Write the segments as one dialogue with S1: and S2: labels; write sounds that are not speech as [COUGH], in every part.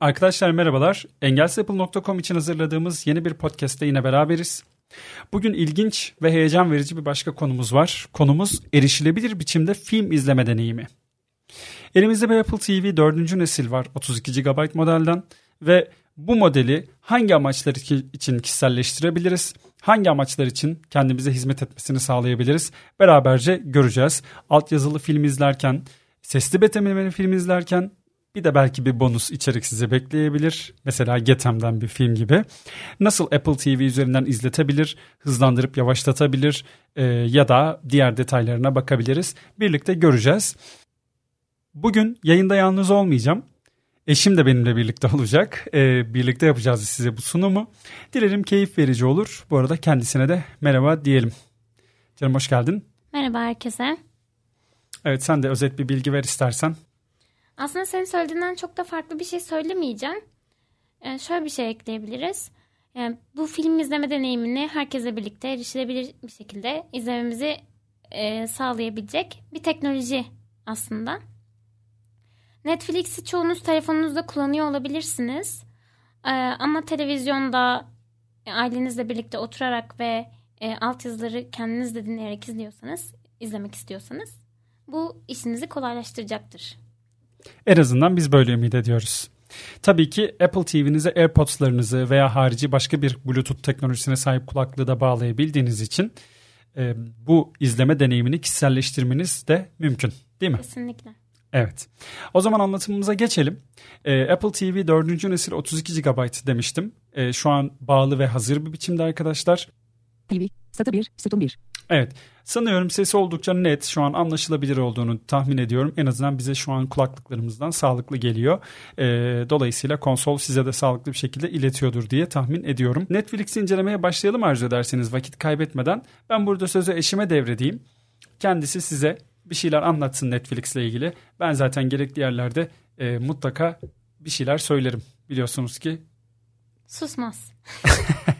S1: Arkadaşlar merhabalar. Engelsapple.com için hazırladığımız yeni bir podcast'te yine beraberiz. Bugün ilginç ve heyecan verici bir başka konumuz var. Konumuz erişilebilir biçimde film izleme deneyimi. Elimizde bir Apple TV 4. nesil var 32 GB modelden ve bu modeli hangi amaçlar için kişiselleştirebiliriz? Hangi amaçlar için kendimize hizmet etmesini sağlayabiliriz? Beraberce göreceğiz. Altyazılı film izlerken, sesli betimlemeli film izlerken bir de belki bir bonus içerik size bekleyebilir. Mesela Getem'den bir film gibi. Nasıl Apple TV üzerinden izletebilir, hızlandırıp yavaşlatabilir e, ya da diğer detaylarına bakabiliriz. Birlikte göreceğiz. Bugün yayında yalnız olmayacağım. Eşim de benimle birlikte [LAUGHS] olacak. Ee, birlikte yapacağız size bu sunumu. Dilerim keyif verici olur. Bu arada kendisine de merhaba diyelim. Canım hoş geldin.
S2: Merhaba herkese.
S1: Evet sen de özet bir bilgi ver istersen.
S2: Aslında senin söylediğinden çok da farklı bir şey söylemeyeceğim. Ee, şöyle bir şey ekleyebiliriz. Yani bu film izleme deneyimini herkese birlikte erişilebilir bir şekilde izlememizi e, sağlayabilecek bir teknoloji aslında. Netflix'i çoğunuz telefonunuzda kullanıyor olabilirsiniz. Ee, ama televizyonda e, ailenizle birlikte oturarak ve e, altyazıları kendiniz de dinleyerek izliyorsanız, izlemek istiyorsanız bu işinizi kolaylaştıracaktır.
S1: En azından biz böyle ümit ediyoruz. Tabii ki Apple TV'nize AirPods'larınızı veya harici başka bir Bluetooth teknolojisine sahip kulaklığı da bağlayabildiğiniz için e, bu izleme deneyimini kişiselleştirmeniz de mümkün değil mi?
S2: Kesinlikle.
S1: Evet. O zaman anlatımımıza geçelim. Ee, Apple TV 4. nesil 32 GB demiştim. Ee, şu an bağlı ve hazır bir biçimde arkadaşlar.
S3: TV, satı 1, sütun 1.
S1: Evet. Sanıyorum sesi oldukça net. Şu an anlaşılabilir olduğunu tahmin ediyorum. En azından bize şu an kulaklıklarımızdan sağlıklı geliyor. Ee, dolayısıyla konsol size de sağlıklı bir şekilde iletiyordur diye tahmin ediyorum. Netflix'i incelemeye başlayalım arzu ederseniz vakit kaybetmeden. Ben burada sözü eşime devredeyim. Kendisi size bir şeyler anlatsın Netflix ile ilgili. Ben zaten gerekli yerlerde e, mutlaka bir şeyler söylerim. Biliyorsunuz ki.
S2: Susmaz. [LAUGHS]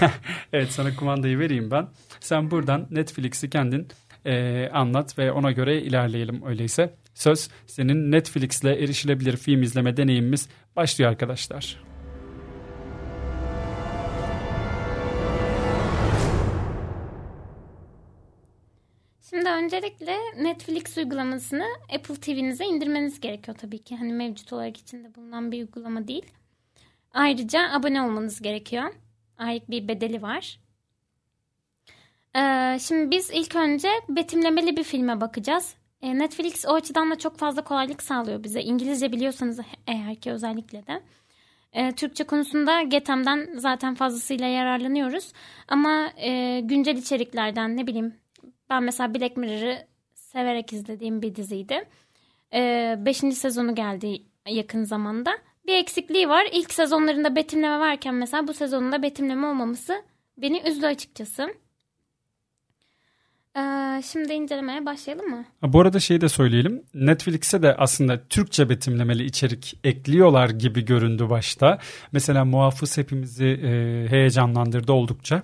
S2: [LAUGHS]
S1: evet sana kumandayı vereyim ben. Sen buradan Netflix'i kendin e, anlat ve ona göre ilerleyelim öyleyse. Söz senin Netflix ile erişilebilir film izleme deneyimimiz başlıyor arkadaşlar.
S2: Şimdi öncelikle Netflix uygulamasını Apple TV'nize indirmeniz gerekiyor tabii ki. Hani mevcut olarak içinde bulunan bir uygulama değil. Ayrıca abone olmanız gerekiyor. Ait bir bedeli var. Ee, şimdi biz ilk önce betimlemeli bir filme bakacağız. Ee, Netflix o açıdan da çok fazla kolaylık sağlıyor bize. İngilizce biliyorsanız eğer ki özellikle de. Ee, Türkçe konusunda Getem'den zaten fazlasıyla yararlanıyoruz. Ama e, güncel içeriklerden ne bileyim ben mesela Black Mirror'ı severek izlediğim bir diziydi. Ee, beşinci sezonu geldi yakın zamanda. Bir eksikliği var. İlk sezonlarında betimleme varken mesela bu sezonunda betimleme olmaması beni üzdü açıkçası. Ee, şimdi incelemeye başlayalım mı?
S1: Bu arada şeyi de söyleyelim. Netflix'e de aslında Türkçe betimlemeli içerik ekliyorlar gibi göründü başta. Mesela Muhafız hepimizi e, heyecanlandırdı oldukça.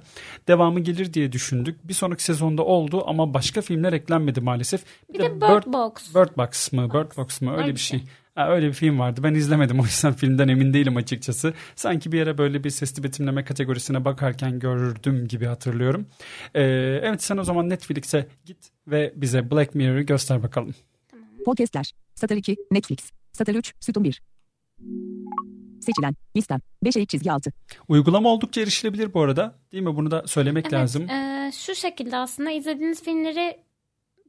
S1: Devamı gelir diye düşündük. Bir sonraki sezonda oldu ama başka filmler eklenmedi maalesef.
S2: Bir, bir de, de Bird, Box.
S1: Bird Box mı? Bird Box mı? Öyle bir şey. şey. Ha, öyle bir film vardı. Ben izlemedim o yüzden filmden emin değilim açıkçası. Sanki bir yere böyle bir sesli betimleme kategorisine bakarken gördüm gibi hatırlıyorum. Ee, evet sen o zaman Netflix'e git ve bize Black Mirror'ı göster bakalım.
S3: Tamam. Podcastler. Satır 2, Netflix. Satır 3, Sütun 1. Seçilen. Listem. 5 eğik çizgi 6.
S1: Uygulama oldukça erişilebilir bu arada. Değil mi? Bunu da söylemek
S2: evet,
S1: lazım.
S2: E, şu şekilde aslında izlediğiniz filmleri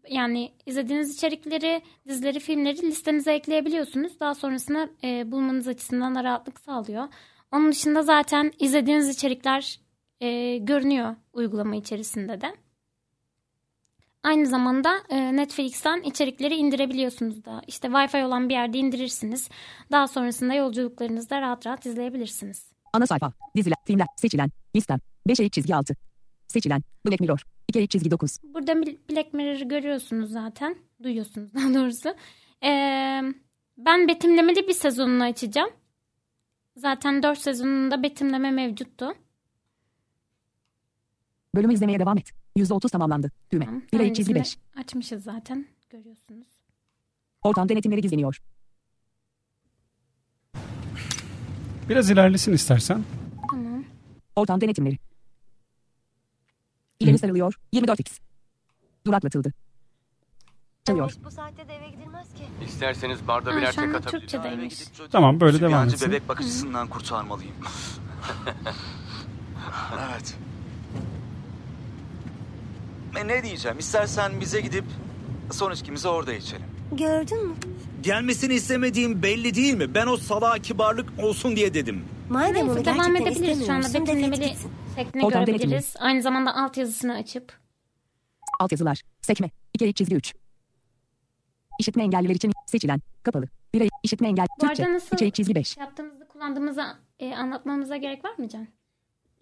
S2: yani izlediğiniz içerikleri, dizileri, filmleri listenize ekleyebiliyorsunuz. Daha sonrasında e, bulmanız açısından da rahatlık sağlıyor. Onun dışında zaten izlediğiniz içerikler e, görünüyor uygulama içerisinde de. Aynı zamanda e, Netflix'ten içerikleri indirebiliyorsunuz da. İşte Wi-Fi olan bir yerde indirirsiniz. Daha sonrasında yolculuklarınızda rahat rahat izleyebilirsiniz.
S3: Ana sayfa, diziler, filmler, seçilen, listem, 5 eğik çizgi 6. Seçilen, Black Mirror, 2 eğik çizgi 9.
S2: Burada Black Mirror'ı görüyorsunuz zaten. Duyuyorsunuz [LAUGHS] daha doğrusu. Ee, ben betimlemeli bir sezonunu açacağım. Zaten 4 sezonunda betimleme mevcuttu.
S3: Bölümü izlemeye devam et. %30 tamamlandı. Düğme. Tamam, 1 eğik çizgi 5.
S2: Açmışız zaten. Görüyorsunuz.
S3: Ortam denetimleri gizleniyor.
S1: Biraz ilerlesin istersen.
S3: Ortam denetimleri. İleri sarılıyor. 24x. Duraklatıldı. Çalıyor.
S4: Bu saatte de eve gidilmez ki.
S5: İsterseniz barda birer tek.
S2: Türkçedeymiş.
S1: Tamam böyle devam
S6: Sübyancı
S1: etsin.
S6: bebek bakıcısından kurtarmalıyım. [LAUGHS] evet. E ne diyeceğim? İstersen bize gidip son içkimizi orada içelim.
S4: Gördün mü?
S7: Gelmesini istemediğim belli değil mi? Ben o salağa kibarlık olsun diye dedim.
S4: Madem onu
S2: Neyse devam
S4: gerçekten
S2: edebiliriz şu anda
S4: istemiyorsun
S2: betimlemeli
S4: gitsin.
S2: Şeklini
S3: Oradan
S2: görebiliriz. Aynı zamanda altyazısını açıp.
S3: Altyazılar. Sekme. 2 çizgi 3. İşitme engelliler için seçilen. Kapalı. Birey. İşitme engel.
S2: Bu
S3: Türkçe.
S2: arada nasıl
S3: 2 çizgi 5.
S2: yaptığımızda kullandığımızı e, anlatmamıza gerek var mı Can?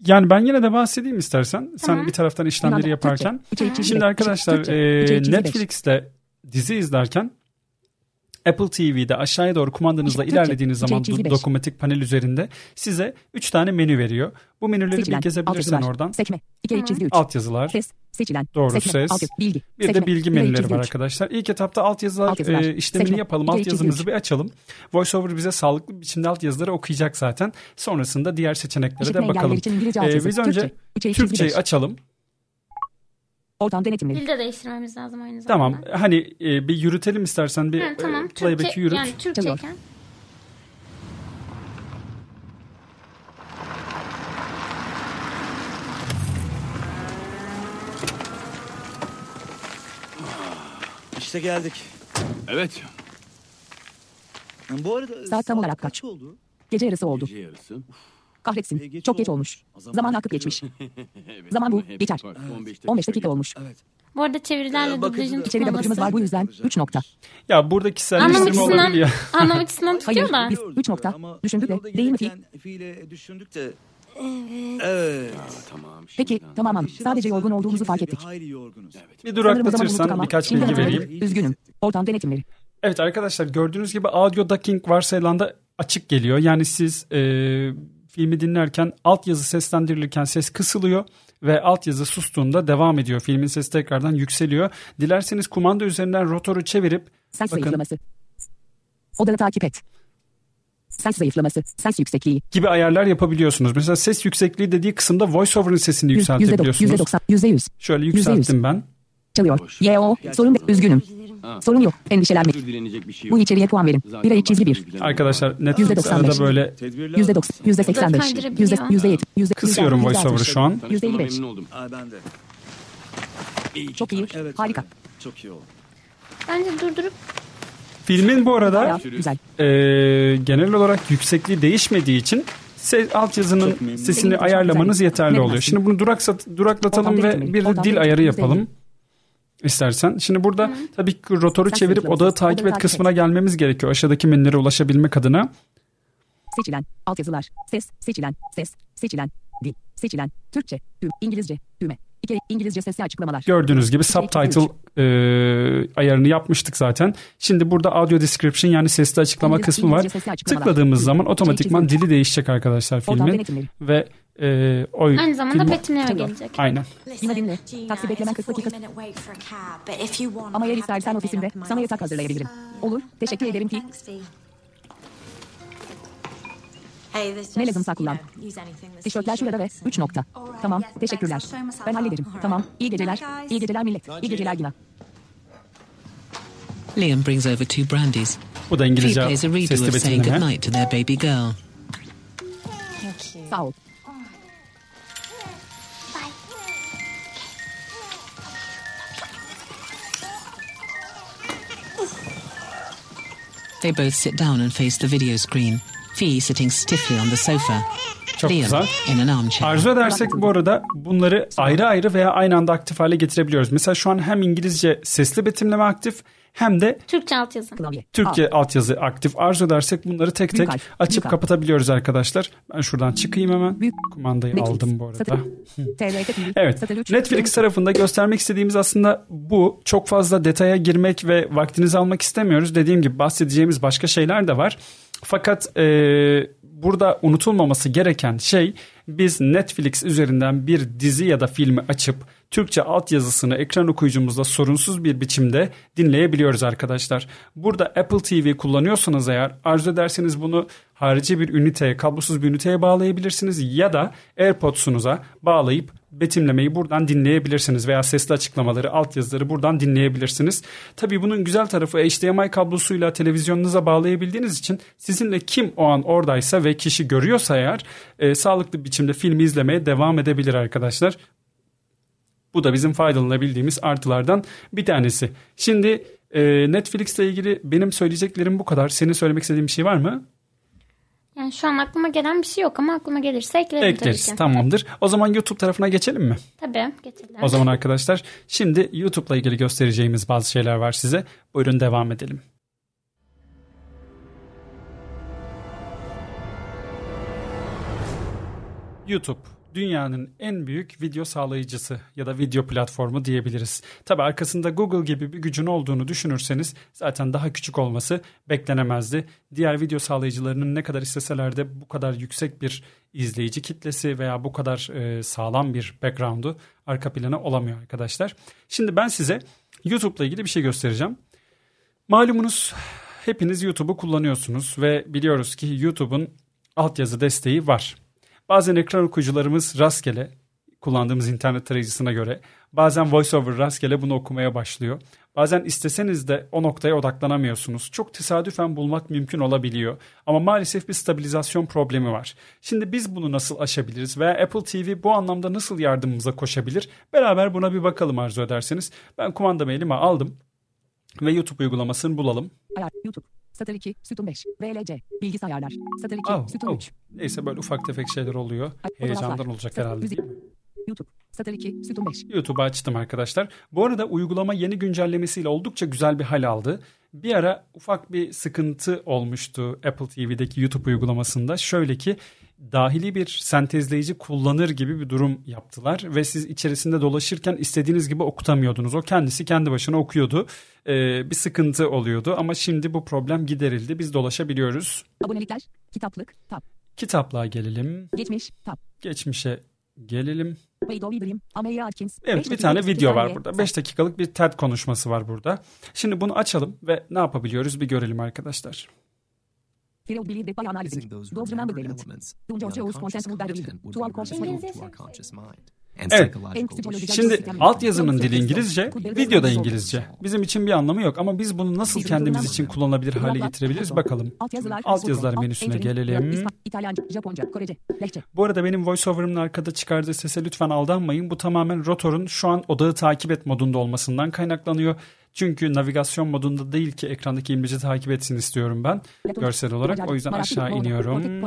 S1: Yani ben yine de bahsedeyim istersen. Sen
S2: Tamam.
S1: bir taraftan işlemleri yaparken.
S3: Türkçe, içerik
S1: Şimdi arkadaşlar e,
S3: içerik.
S1: Netflix'te dizi izlerken Apple TV'de aşağıya doğru kumandanızla
S3: Türkçe,
S1: ilerlediğiniz zaman
S3: beş.
S1: dokunmatik panel üzerinde size 3 tane menü veriyor. Bu menüleri
S3: Seçilen.
S1: bir gezebilirsen oradan.
S3: Sekme. 2
S2: Tamam.
S3: çizgi 3.
S1: Altyazılar.
S3: Ses. Seçilen.
S1: Doğru,
S3: Sekme.
S1: ses.
S3: Altyazı. Bilgi.
S1: Bir
S3: Sekme.
S1: de bilgi menüleri var arkadaşlar. İlk etapta altyazılar
S3: Altyazılar.
S1: e, işlemini
S3: Seçme.
S1: yapalım. Altyazımızı
S3: üç.
S1: bir açalım. VoiceOver bize sağlıklı bir biçimde altyazıları okuyacak zaten. Sonrasında diğer seçeneklere
S3: İşitme
S1: de bakalım. Ee, biz önce
S3: Türkçe.
S1: Türkçeyi
S3: beş.
S1: açalım.
S3: Ortam denetimleri.
S2: Dil de değiştirmemiz lazım aynı
S1: Tamam.
S2: zamanda.
S1: Hani e, bir yürütelim istersen bir
S2: Ha, tamam.
S1: e, playback'i
S2: Türkçe,
S1: yürüt.
S2: yani Türkçeyken.
S7: İşte geldik.
S5: Evet.
S7: Bu arada
S3: Saat tam olarak kaç?
S7: oldu?
S3: Gece yarısı oldu.
S5: Gece yarısı.
S3: Kahretsin.
S7: E, geç
S3: Çok geç
S7: olmuş.
S3: olmuş.
S7: Zaman
S3: Zaman
S7: akıp
S3: geçmiş. [LAUGHS]
S5: Evet,
S3: Zaman bu, geçer.
S5: bak, 15
S3: 15 dakika olmuş.
S7: Evet.
S2: Bu arada çevirilerle
S7: Ee,
S2: dublajın
S3: İçeride bakıcımız var bu yüzden 3 nokta.
S1: Ya burada kişiselleştirme
S2: açısından,
S1: olabiliyor. [LAUGHS]
S2: anlam açısından
S3: Hayır,
S2: tutuyor da.
S3: biz 3 nokta.
S7: Ama
S3: Düşündük de değil mi
S7: fiile düşündük de. Evet. Evet.
S5: Tamam.
S3: Peki
S5: şimdiden.
S3: tamam
S7: İşin
S3: sadece yorgun olduğumuzu fark ettik.
S7: Bir hayli yorgunuz.
S5: Evet.
S1: Bir
S3: ama
S1: birkaç
S3: şimdi
S1: bilgi vereyim.
S3: Üzgünüm. Ortam denetimleri.
S1: Evet arkadaşlar gördüğünüz gibi audio ducking varsayılanda açık geliyor. Yani siz e, filmi dinlerken altyazı seslendirilirken ses kısılıyor ve altyazı sustuğunda devam ediyor. Filmin sesi tekrardan yükseliyor. Dilerseniz kumanda üzerinden rotoru çevirip
S3: Ses
S1: Bakın.
S3: zayıflaması. Odanı takip et. Ses zayıflaması. Ses yüksekliği.
S1: gibi ayarlar yapabiliyorsunuz. Mesela ses yüksekliği dediği kısımda voiceover'ın sesini yükseltebiliyorsunuz.
S3: yüzde doksan. Yüzde yüz.
S1: Şöyle
S3: yüzde yüz.
S1: yükselttim ben.
S3: Çalıyor. Yo. Sorun üzgünüm.
S5: Ha.
S3: Sorun yok. Endişelenme.
S5: Dilenecek bir şey
S3: Bu
S5: yok.
S3: içeriye puan verin.
S5: Zaten
S3: Birey çizgi bir.
S1: Arkadaşlar
S3: %95.
S1: arada böyle
S3: Yüzde doksan. Yüzde seksen beş. Yüzde yüzde yedi. Yüzde
S1: kısıyorum voiceover'ı şu an.
S3: Yüzde elli beş. Çok iyi.
S7: Evet.
S3: Harika.
S7: Çok iyi oldu.
S2: Bence durdurup
S1: Filmin bu arada
S3: Bayağı güzel.
S1: e, genel olarak yüksekliği değişmediği için se- altyazının sesini ayarlamanız yeterli oluyor. Şimdi bunu duraksat, duraklatalım ve bir dil ayarı yapalım. İstersen. Şimdi burada tabii ki rotoru
S3: Sen
S1: çevirip odağı takip et
S3: takip
S1: kısmına
S3: et.
S1: gelmemiz gerekiyor. Aşağıdaki menülere ulaşabilmek adına.
S3: Seçilen. Altyazılar. Ses. Seçilen. Ses. Seçilen. Dil. Seçilen. Türkçe. Tüm. İngilizce. Düğme. İki. İngilizce sesli açıklamalar.
S1: Gördüğünüz gibi subtitle e, ayarını yapmıştık zaten. Şimdi burada audio description yani sesli açıklama
S3: İngiliz-
S1: kısmı var.
S3: İngilizce açıklamalar.
S1: Tıkladığımız zaman otomatikman dili değişecek arkadaşlar filmin ve e, o
S2: aynı zamanda betimleme gelecek.
S1: Aynen.
S3: Yine dinle. Taksi beklemen 40 dakika. Ama eğer istersen ofisimde sana yatak hazırlayabilirim. Olur. Teşekkür ederim ki. Ne lazımsa kullan. Tişörtler şurada ve 3 nokta. Tamam. Teşekkürler. Ben hallederim. Tamam. İyi geceler. İyi geceler millet. İyi geceler Gina.
S8: Liam brings over two brandies.
S1: Bu da
S8: He
S1: İngilizce
S8: plays a redo
S1: sesli betimleme.
S8: goodnight to their baby girl.
S3: Sağ ol.
S8: They both sit down and face the video screen. Fee sitting stiffly on the sofa.
S1: Çok
S8: Liam
S1: güzel.
S8: in an armchair.
S1: Arzu edersek bu arada bunları ayrı ayrı veya aynı anda aktif hale getirebiliyoruz. Mesela şu an hem İngilizce sesli betimleme aktif hem de
S2: Türkçe altyazı.
S1: Türkçe altyazı aktif. Arzu edersek bunları tek tek açıp kapatabiliyoruz arkadaşlar. Ben şuradan çıkayım hemen.
S3: Büyük.
S1: Kumandayı
S3: Netflix.
S1: aldım bu arada. Evet. Netflix tarafında göstermek istediğimiz aslında bu. Çok fazla detaya girmek ve vaktinizi almak istemiyoruz. Dediğim gibi bahsedeceğimiz başka şeyler de var. Fakat e, burada unutulmaması gereken şey biz Netflix üzerinden bir dizi ya da filmi açıp Türkçe altyazısını ekran okuyucumuzda sorunsuz bir biçimde dinleyebiliyoruz arkadaşlar. Burada Apple TV kullanıyorsanız eğer arzu ederseniz bunu harici bir üniteye, kablosuz bir üniteye bağlayabilirsiniz ya da AirPods'unuza bağlayıp betimlemeyi buradan dinleyebilirsiniz veya sesli açıklamaları, altyazıları buradan dinleyebilirsiniz. Tabii bunun güzel tarafı HDMI kablosuyla televizyonunuza bağlayabildiğiniz için sizinle kim o an oradaysa ve kişi görüyorsa eğer e, sağlıklı biçimde filmi izlemeye devam edebilir arkadaşlar. Bu da bizim faydalanabildiğimiz artılardan bir tanesi. Şimdi e, Netflix ile ilgili benim söyleyeceklerim bu kadar. Senin söylemek istediğin bir şey var mı?
S2: Yani şu an aklıma gelen bir şey yok ama aklıma gelirse eklerim
S1: Ekleriz
S2: tabii ki.
S1: tamamdır. O zaman YouTube tarafına geçelim mi?
S2: Tabii geçelim.
S1: O zaman arkadaşlar şimdi YouTube'la ilgili göstereceğimiz bazı şeyler var size. Buyurun devam edelim. YouTube dünyanın en büyük video sağlayıcısı ya da video platformu diyebiliriz. Tabi arkasında Google gibi bir gücün olduğunu düşünürseniz zaten daha küçük olması beklenemezdi. Diğer video sağlayıcılarının ne kadar isteseler de bu kadar yüksek bir izleyici kitlesi veya bu kadar e, sağlam bir background'u arka plana olamıyor arkadaşlar. Şimdi ben size YouTube'la ilgili bir şey göstereceğim. Malumunuz hepiniz YouTube'u kullanıyorsunuz ve biliyoruz ki YouTube'un altyazı desteği var. Bazen ekran okuyucularımız rastgele kullandığımız internet tarayıcısına göre bazen VoiceOver rastgele bunu okumaya başlıyor. Bazen isteseniz de o noktaya odaklanamıyorsunuz. Çok tesadüfen bulmak mümkün olabiliyor. Ama maalesef bir stabilizasyon problemi var. Şimdi biz bunu nasıl aşabiliriz veya Apple TV bu anlamda nasıl yardımımıza koşabilir? Beraber buna bir bakalım arzu ederseniz. Ben kumandamı elime aldım ve YouTube uygulamasını bulalım.
S3: YouTube. Satır 2. Sütun 5. VLC. Bilgisayarlar. Satır 2.
S1: Oh,
S3: Sütun
S1: oh.
S3: 3.
S1: Neyse böyle ufak tefek şeyler oluyor. Heyecandan olacak
S3: Satır-
S1: herhalde
S3: müzik. YouTube. Satır 2. Sütun 5.
S1: YouTube'u açtım arkadaşlar. Bu arada uygulama yeni güncellemesiyle oldukça güzel bir hal aldı. Bir ara ufak bir sıkıntı olmuştu Apple TV'deki YouTube uygulamasında. Şöyle ki dahili bir sentezleyici kullanır gibi bir durum yaptılar ve siz içerisinde dolaşırken istediğiniz gibi okutamıyordunuz. O kendisi kendi başına okuyordu. Ee, bir sıkıntı oluyordu ama şimdi bu problem giderildi. Biz dolaşabiliyoruz.
S3: Abonelikler. Kitaplık. Tab.
S1: Kitaplığa gelelim.
S3: Geçmiş. Tab.
S1: Geçmişe gelelim. Evet bir tane video var burada. 5 dakikalık bir TED konuşması var burada. Şimdi bunu açalım ve ne yapabiliyoruz bir görelim arkadaşlar.
S3: Belief by analyzing. Those remembered elements. Don't judge those consensus that read. To our conscious mind.
S1: Evet. Şimdi altyazının dili İngilizce, video da İngilizce. Bizim için bir anlamı yok ama biz bunu nasıl kendimiz için kullanılabilir hale getirebiliriz bakalım.
S3: Altyazılar.
S1: Menüsüne gelelim.
S3: İspan- İtalyanca, Japonca, Korece, Lehçe.
S1: Bu arada benim voiceover'ımın arkada çıkardığı sese lütfen aldanmayın. Bu tamamen rotorun şu an odağı takip et modunda olmasından kaynaklanıyor. Çünkü navigasyon modunda değil ki ekrandaki imleci takip etsin istiyorum ben görsel olarak. O yüzden aşağı iniyorum.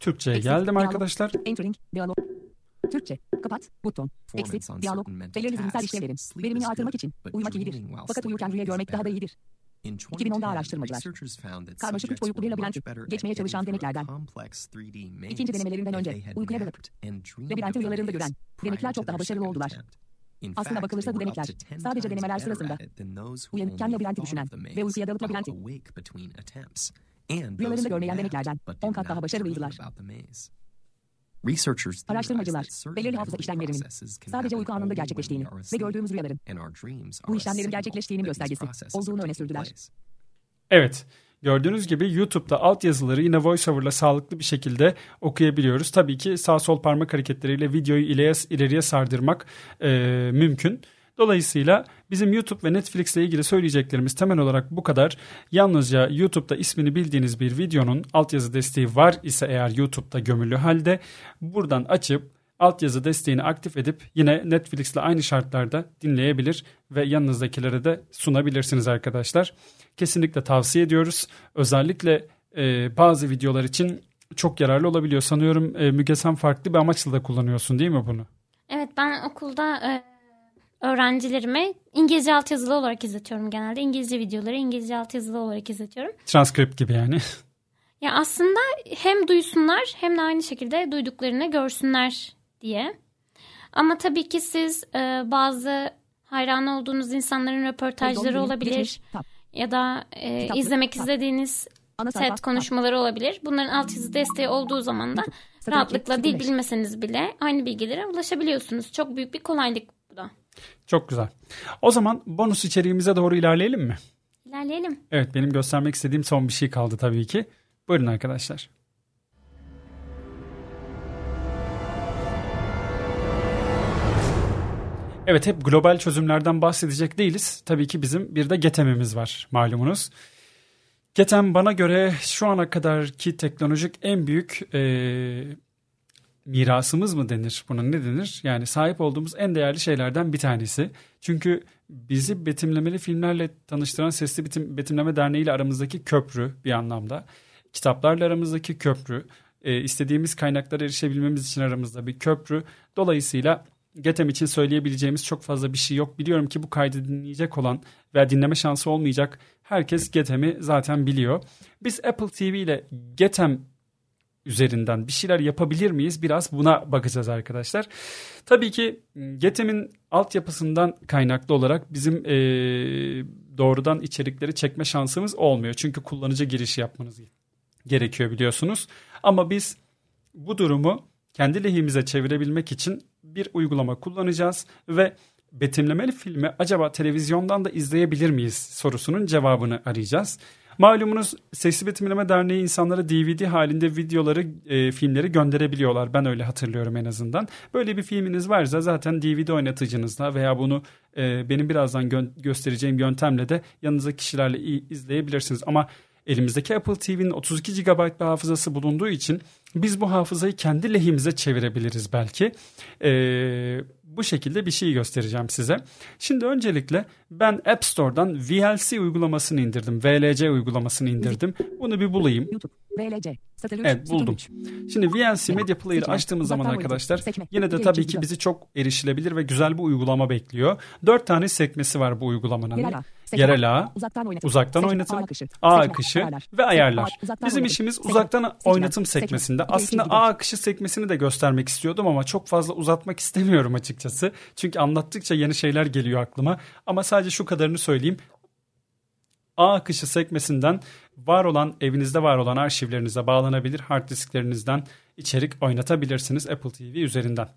S1: Türkçe'ye
S3: Exit,
S1: geldim arkadaşlar.
S3: Türkçe, kapat, buton. Exit, diyalog. Belirli zihinsel işlevlerin. Verimini artırmak için uyumak iyidir. Fakat uyurken rüya görmek daha da iyidir. 2010'da araştırmacılar, karmaşık üç boyutlu bir labirenti geçmeye çalışan deneklerden, ikinci denemelerinden önce uykuya dalıp, labirenti rüyalarında gören denekler çok daha başarılı oldular. Aslına bakılırsa bu denekler sadece denemeler sırasında uyanıkken labirenti düşünen ve uykuya dalıp labirenti rüyalarında görmeyen deneklerden 10 kat daha başarılıydılar. Araştırmacılar, belirli hafıza işlemlerinin sadece uyku anında gerçekleştiğini ve gördüğümüz rüyaların bu işlemlerin gerçekleştiğinin göstergesi olduğunu öne sürdüler.
S1: Evet. Gördüğünüz gibi YouTube'da altyazıları yine VoiceOver'la sağlıklı bir şekilde okuyabiliyoruz. Tabii ki sağ sol parmak hareketleriyle videoyu ileriye, ileriye sardırmak e, mümkün. Dolayısıyla bizim YouTube ve Netflix ile ilgili söyleyeceklerimiz temel olarak bu kadar. Yalnızca YouTube'da ismini bildiğiniz bir videonun altyazı desteği var ise eğer YouTube'da gömülü halde buradan açıp altyazı desteğini aktif edip yine Netflix ile aynı şartlarda dinleyebilir ve yanınızdakilere de sunabilirsiniz arkadaşlar. Kesinlikle tavsiye ediyoruz. Özellikle e, bazı videolar için çok yararlı olabiliyor. Sanıyorum e, Müge sen farklı bir amaçla da kullanıyorsun değil mi bunu?
S2: Evet ben okulda e, öğrencilerime İngilizce altyazılı olarak izletiyorum genelde. İngilizce videoları İngilizce altyazılı olarak izletiyorum.
S1: Transkript gibi yani.
S2: Ya aslında hem duysunlar hem de aynı şekilde duyduklarını görsünler diye. Ama tabii ki siz e, bazı hayran olduğunuz insanların röportajları olabilir.
S3: tab.
S2: Ya da e, izlemek istediğiniz. TED konuşmaları olabilir. Bunların altyazı desteği olduğu zaman da rahatlıkla dil bilmeseniz bile aynı bilgilere ulaşabiliyorsunuz. Çok büyük bir kolaylık bu da.
S1: Çok güzel. O zaman bonus içeriğimize doğru ilerleyelim mi?
S2: İlerleyelim.
S1: Evet benim göstermek istediğim son bir şey kaldı tabii ki. Buyurun arkadaşlar. Evet hep global çözümlerden bahsedecek değiliz. Tabii ki bizim bir de Getem'imiz var malumunuz. Getem bana göre şu ana kadarki teknolojik en büyük eee, mirasımız mı denir? Buna ne denir? Yani sahip olduğumuz en değerli şeylerden bir tanesi. Çünkü bizi betimlemeli filmlerle tanıştıran Sesli Betim, Betimleme Derneği ile aramızdaki köprü bir anlamda. Kitaplarla aramızdaki köprü. e, istediğimiz kaynaklara erişebilmemiz için aramızda bir köprü. Dolayısıyla Getem için söyleyebileceğimiz çok fazla bir şey yok. Biliyorum ki bu kaydı dinleyecek olan veya dinleme şansı olmayacak herkes Getem'i zaten biliyor. Biz Apple TV ile Getem üzerinden bir şeyler yapabilir miyiz? Biraz buna bakacağız arkadaşlar. Tabii ki Getem'in altyapısından kaynaklı olarak bizim eee, doğrudan içerikleri çekme şansımız olmuyor. Çünkü kullanıcı girişi yapmanız gerekiyor biliyorsunuz. Ama biz bu durumu kendi lehimize çevirebilmek için bir uygulama kullanacağız ve betimlemeli filmi acaba televizyondan da izleyebilir miyiz sorusunun cevabını arayacağız. Malumunuz Sesli Betimleme Derneği insanlara DVD halinde videoları, e, filmleri gönderebiliyorlar. Ben öyle hatırlıyorum en azından. Böyle bir filminiz varsa zaten DVD oynatıcınızla veya bunu e, benim birazdan gö- göstereceğim yöntemle de yanınızdaki kişilerle izleyebilirsiniz. Ama elimizdeki Apple TV'nin 32 GB bir hafızası bulunduğu için biz bu hafızayı kendi lehimize çevirebiliriz belki. Ee, bu şekilde bir şey göstereceğim size. Şimdi öncelikle ben App Store'dan VLC uygulamasını indirdim. VLC uygulamasını indirdim. Bunu bir bulayım.
S3: YouTube. VLC. Üç,
S1: Evet buldum. Şimdi VLC Media Player'ı
S3: Seçme.
S1: açtığımız zaman arkadaşlar yine de tabii ki bizi çok erişilebilir ve güzel bir uygulama bekliyor. Dört tane sekmesi var bu uygulamanın.
S3: Yerel ağ. Uzaktan oynatım.
S1: uzaktan oynatım,
S3: Ağ akışı.
S1: ve ayarlar. Bizim işimiz uzaktan oynatım sekmesinde. Aslında ağ akışı sekmesini de göstermek istiyordum ama çok fazla uzatmak [LAUGHS] istemiyorum açıkçası. Çünkü anlattıkça yeni şeyler geliyor aklıma. Ama sadece şu kadarını söyleyeyim. ağ akışı sekmesinden var olan evinizde var olan arşivlerinize bağlanabilir hard disklerinizden içerik oynatabilirsiniz Apple TV üzerinden.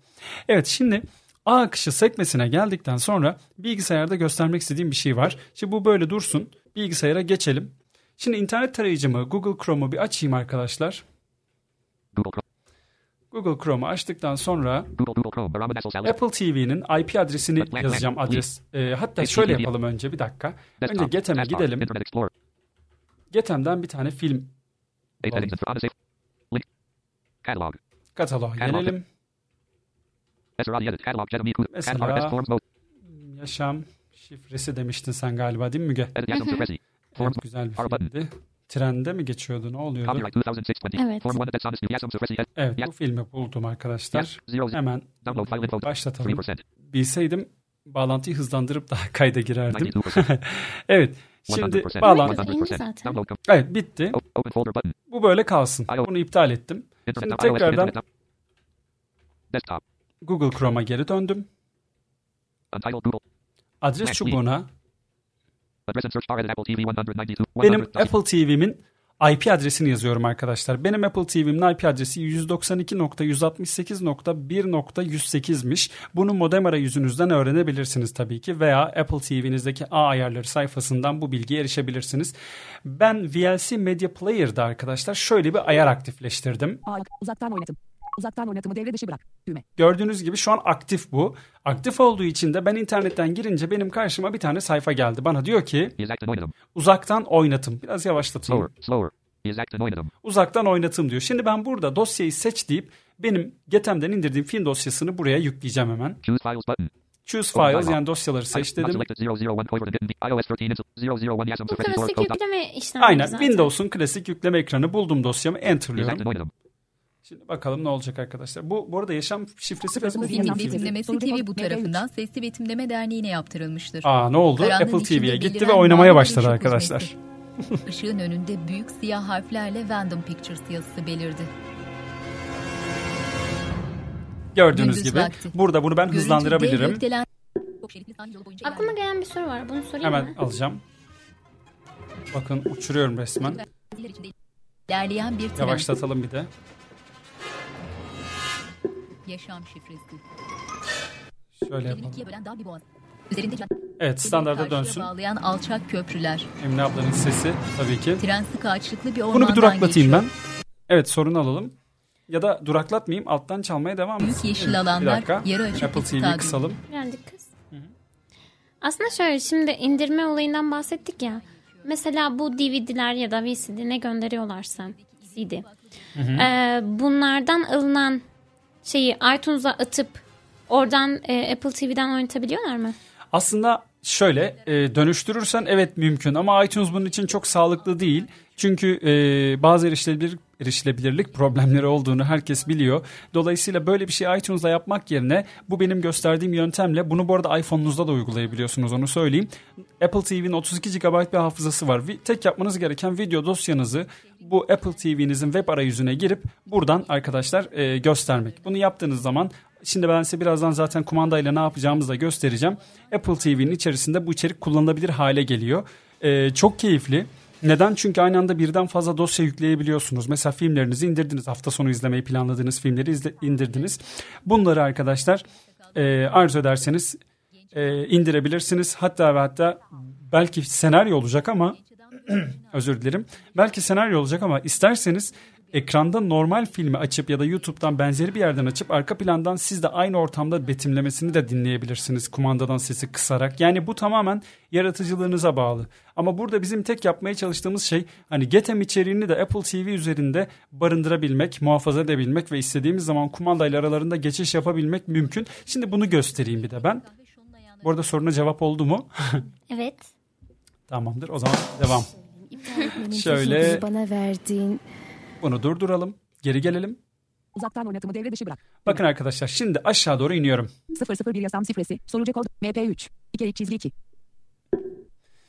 S1: Evet şimdi ağ akışı sekmesine geldikten sonra bilgisayarda göstermek istediğim bir şey var. Şimdi bu böyle dursun. Bilgisayara geçelim. Şimdi internet tarayıcımı Google Chrome'u bir açayım arkadaşlar. Google Chrome'u açtıktan sonra Apple TV'nin IP adresini yazacağım adres. Ee, hatta şöyle yapalım önce bir dakika. Önce Getem'e gidelim. Getem'den bir tane film
S5: Catalog.
S1: kataloğa gelelim. Mesela yaşam şifresi demiştin sen galiba değil mi Müge? Evet, güzel bir filmdi. Trende mi geçiyordu ne oluyordu?
S2: Evet.
S1: Evet bu filmi buldum arkadaşlar. Hemen başlatalım. Bilseydim bağlantıyı hızlandırıp daha kayda girerdim. [LAUGHS] evet şimdi bağlantı. Evet bitti. Bu böyle kalsın. Bunu iptal ettim. Şimdi tekrardan Google Chrome'a geri döndüm. Adres çubuğuna benim Apple TV'min IP adresini yazıyorum arkadaşlar. Benim Apple TV'min IP adresi 192.168.1.108'miş. Bunu modem arayüzünüzden öğrenebilirsiniz tabii ki veya Apple TV'nizdeki ağ ayarları sayfasından bu bilgiye erişebilirsiniz. Ben VLC Media Player'da arkadaşlar şöyle bir ayar aktifleştirdim.
S3: Ağ uzaktan oynatım. Uzaktan oynatımı devre dışı bırak. Düğme.
S1: Gördüğünüz gibi şu an aktif bu. Aktif olduğu için de ben internetten girince benim karşıma bir tane sayfa geldi. Bana diyor ki uzaktan oynatım. Biraz yavaşlatayım. Uzaktan oynatım diyor. Şimdi ben burada dosyayı seç deyip benim Getem'den indirdiğim film dosyasını buraya yükleyeceğim hemen. Choose Files yani dosyaları seç dedim.
S2: Bu klasik yükleme işlemi
S1: Aynen
S2: zaten.
S1: Windows'un klasik yükleme ekranı buldum dosyamı enterlıyorum. Şimdi bakalım ne olacak arkadaşlar. Bu bu arada yaşam şifresi uzun
S3: film
S9: betimlemesi TV bu
S3: MG3.
S9: tarafından Sesli Betimleme Derneği'ne yaptırılmıştır.
S1: Aa ne oldu?
S9: Karanlığın
S1: Apple TV'ye gitti ve oynamaya başladı arkadaşlar. [LAUGHS]
S9: Işığın önünde büyük siyah harflerle Random Pictures yazısı belirdi.
S1: Gördüğünüz
S9: Gündüz
S1: gibi
S9: vakti.
S1: burada bunu ben
S9: Görüntü
S1: hızlandırabilirim.
S9: boyunca
S2: Aklıma gelen bir soru var. Bunu sorayım
S1: Hemen
S2: mı?
S1: alacağım. Bakın uçuruyorum resmen.
S9: Vadiler içinde ilerleyen bir tren.
S1: Yavaşlatalım bir de.
S9: Yaşam şifresi.
S1: Şöyle yapalım.
S9: ikiye bölen dar bir boğaz. Üzerinde can-
S1: Evet standarda dönsün.
S9: bağlayan alçak köprüler.
S1: Emine ablanın sesi tabii ki.
S9: Tren sık ağaçlıklı bir ormandan
S1: Bunu bir duraklatayım
S9: geçiyor.
S1: ben. Evet sorunu alalım. Ya da duraklatmayayım alttan çalmaya devam
S9: Büyük
S1: etsin.
S9: yeşil
S1: Evet,
S9: alanlar,
S1: bir dakika.
S9: yarı açık
S1: Apple TV'yi kısalım.
S2: Birazcık kız. Aslında şöyle şimdi indirme olayından bahsettik ya. Mesela bu DVD'ler ya da VCD ne gönderiyorlarsa CD. Ee, bunlardan alınan şeyi iTunes'a atıp oradan e, Apple TV'den oynatabiliyorlar mı?
S1: Aslında şöyle e, dönüştürürsen evet mümkün ama iTunes bunun için çok sağlıklı değil. Çünkü e, bazı erişilebilir, erişilebilirlik problemleri olduğunu herkes biliyor. Dolayısıyla böyle bir şey iTunes'da yapmak yerine bu benim gösterdiğim yöntemle bunu bu arada iPhone'unuzda da uygulayabiliyorsunuz onu söyleyeyim. Apple TV'nin 32 GB bir hafızası var. Tek yapmanız gereken video dosyanızı bu Apple TV'nizin web arayüzüne girip buradan arkadaşlar e, göstermek. Bunu yaptığınız zaman Şimdi ben size birazdan zaten kumandayla ne yapacağımızı da göstereceğim. Apple TV'nin içerisinde bu içerik kullanılabilir hale geliyor. Ee, çok keyifli. Neden? Çünkü aynı anda birden fazla dosya yükleyebiliyorsunuz. Mesela filmlerinizi indirdiniz. Hafta sonu izlemeyi planladığınız filmleri izle, indirdiniz. Bunları arkadaşlar e, arzu ederseniz e, indirebilirsiniz. Hatta ve hatta belki senaryo olacak ama [CLEARS THROAT] özür dilerim. Belki senaryo olacak ama isterseniz ekranda normal filmi açıp ya da YouTube'dan benzeri bir yerden açıp arka plandan siz de aynı ortamda betimlemesini de dinleyebilirsiniz kumandadan sesi kısarak. Yani bu tamamen yaratıcılığınıza bağlı. Ama burada bizim tek yapmaya çalıştığımız şey hani Getem içeriğini de Apple TV üzerinde barındırabilmek, muhafaza edebilmek ve istediğimiz zaman kumandayla aralarında geçiş yapabilmek mümkün. Şimdi bunu göstereyim bir de ben. Bu arada soruna cevap oldu mu? [LAUGHS]
S2: Evet.
S1: Tamamdır. O zaman devam. Şöyle-
S4: bana verdiğin
S1: Bunu durduralım. Geri gelelim.
S3: Uzaktan oynatımı devre dışı bırak.
S1: Bakın arkadaşlar şimdi aşağı doğru iniyorum.
S3: 001 yasam şifresi. Sonucu kod. MP3. 2 çizgi 2.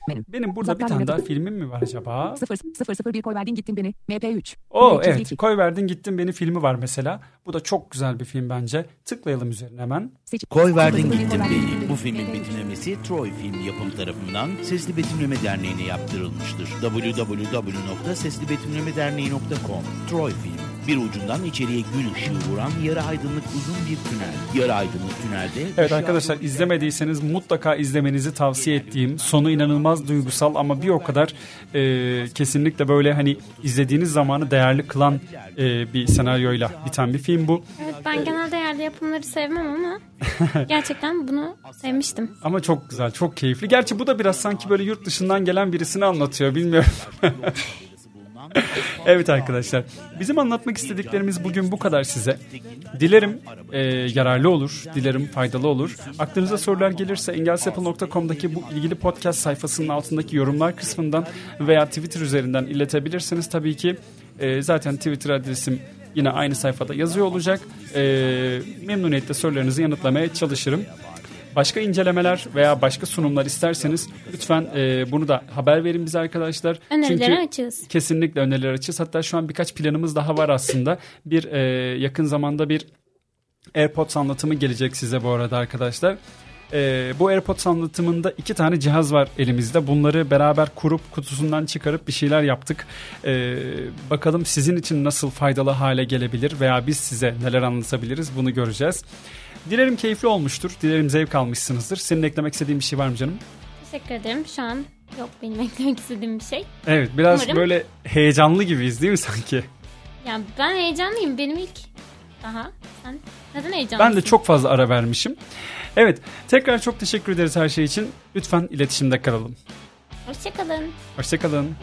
S3: Menü.
S1: Benim burada bir
S3: Uzaktan
S1: tane daha filmim mi var acaba?
S3: 0 001 koy verdin gittin beni. MP3.
S1: Oo
S3: İki çizgi
S1: evet
S3: iki.
S1: Koy Verdin Gittin Beni filmi var mesela. Bu da çok güzel bir film bence. Tıklayalım üzerine hemen.
S3: Seç.
S10: Koy verdin
S3: 001
S10: gittin beni. Bu filmin
S3: MP3.
S10: betimlemesi Troy Film Yapım tarafından Sesli Betimleme Derneği'ne yaptırılmıştır. www.seslibetimlemederneği.com Troy Film Bir ucundan içeriye gün ışığı vuran yarı aydınlık uzun bir tünel. Yarı aydınlık tünelde...
S1: Evet arkadaşlar izlemediyseniz mutlaka izlemenizi tavsiye ettiğim sonu inanılmaz duygusal ama bir o kadar e, kesinlikle böyle hani izlediğiniz zamanı değerli kılan e, bir senaryoyla biten bir film bu.
S2: Evet ben genelde yerli yapımları sevmem ama [LAUGHS] gerçekten bunu sevmiştim.
S1: Ama çok güzel, çok keyifli. Gerçi bu da biraz sanki böyle yurt dışından gelen birisini anlatıyor, bilmiyorum. [LAUGHS] [LAUGHS] evet arkadaşlar, bizim anlatmak istediklerimiz bugün bu kadar size. Dilerim e, yararlı olur, dilerim faydalı olur. Aklınıza sorular gelirse engelsapple.com'daki bu ilgili podcast sayfasının altındaki yorumlar kısmından veya Twitter üzerinden iletebilirsiniz. Tabii ki e, zaten Twitter adresim yine aynı sayfada yazıyor olacak. E, memnuniyetle sorularınızı yanıtlamaya çalışırım. Başka incelemeler veya başka sunumlar isterseniz lütfen e, bunu da haber verin bize arkadaşlar.
S2: Önerilere
S1: Çünkü
S2: açığız.
S1: kesinlikle öneriler açığız. Hatta şu an birkaç planımız daha var aslında. Bir e, yakın zamanda bir AirPods anlatımı gelecek size bu arada arkadaşlar. E, bu AirPods anlatımında iki tane cihaz var elimizde. Bunları beraber kurup kutusundan çıkarıp bir şeyler yaptık. E, bakalım sizin için nasıl faydalı hale gelebilir veya biz size neler anlatabiliriz bunu göreceğiz. Dilerim keyifli olmuştur. Dilerim zevk almışsınızdır. Senin eklemek istediğin bir şey var mı canım?
S2: Teşekkür ederim. Şu an yok benim [LAUGHS] eklemek istediğim bir şey.
S1: Evet biraz
S2: Umarım.
S1: böyle heyecanlı gibiyiz değil mi sanki?
S2: Yani ben heyecanlıyım. Benim ilk daha. Sen neden heyecanlısın?
S1: Ben de çok fazla ara vermişim. Evet tekrar çok teşekkür ederiz her şey için. Lütfen iletişimde kalalım.
S2: Hoşçakalın.
S1: Hoşçakalın.